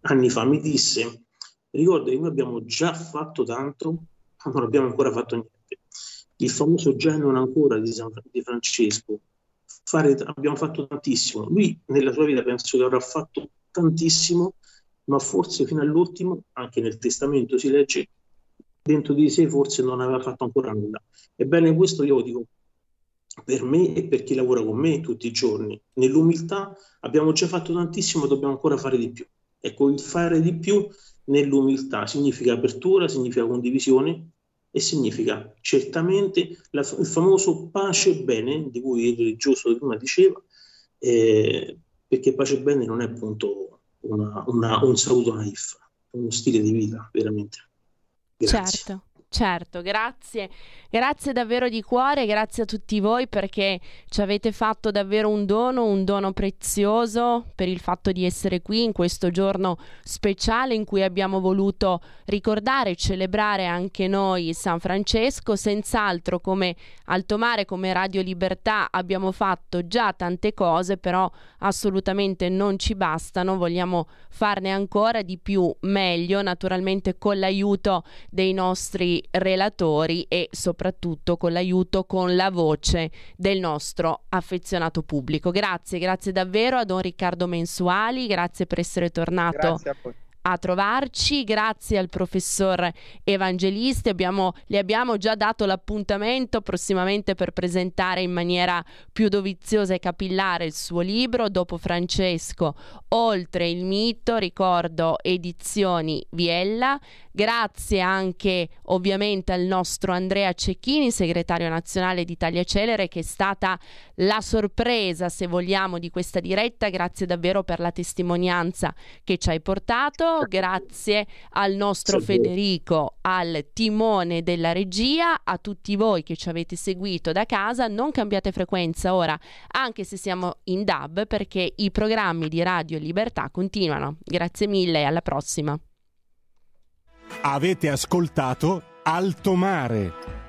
anni fa. Mi disse, ricorda che noi abbiamo già fatto tanto, ma non abbiamo ancora fatto niente. Il famoso già non ancora di, San, di Francesco. Fare, abbiamo fatto tantissimo. Lui nella sua vita penso che avrà fatto tantissimo, ma forse fino all'ultimo, anche nel testamento si legge, dentro di sé forse non aveva fatto ancora nulla. Ebbene, questo io dico per me e per chi lavora con me tutti i giorni. Nell'umiltà abbiamo già fatto tantissimo, dobbiamo ancora fare di più. Ecco, il fare di più nell'umiltà significa apertura, significa condivisione e significa certamente la, il famoso pace e bene di cui il religioso prima diceva, eh, perché pace e bene non è appunto una, una, un saluto naif, uno stile di vita veramente. Grazie. Certo. Certo, grazie, grazie davvero di cuore, grazie a tutti voi perché ci avete fatto davvero un dono, un dono prezioso per il fatto di essere qui in questo giorno speciale in cui abbiamo voluto ricordare e celebrare anche noi San Francesco. Senz'altro come Alto Mare, come Radio Libertà abbiamo fatto già tante cose, però assolutamente non ci bastano, vogliamo farne ancora di più, meglio, naturalmente con l'aiuto dei nostri relatori e soprattutto con l'aiuto, con la voce del nostro affezionato pubblico. Grazie, grazie davvero a Don Riccardo Mensuali, grazie per essere tornato a trovarci. Grazie al professor Evangelisti, abbiamo, le abbiamo già dato l'appuntamento prossimamente per presentare in maniera più doviziosa e capillare il suo libro, dopo Francesco, Oltre il mito, ricordo edizioni Viella. Grazie anche ovviamente al nostro Andrea Cecchini, segretario nazionale di Italia Celere, che è stata la sorpresa, se vogliamo, di questa diretta. Grazie davvero per la testimonianza che ci hai portato grazie al nostro Federico, al timone della regia, a tutti voi che ci avete seguito da casa. Non cambiate frequenza ora, anche se siamo in DAB, perché i programmi di Radio Libertà continuano. Grazie mille e alla prossima. Avete ascoltato Alto Mare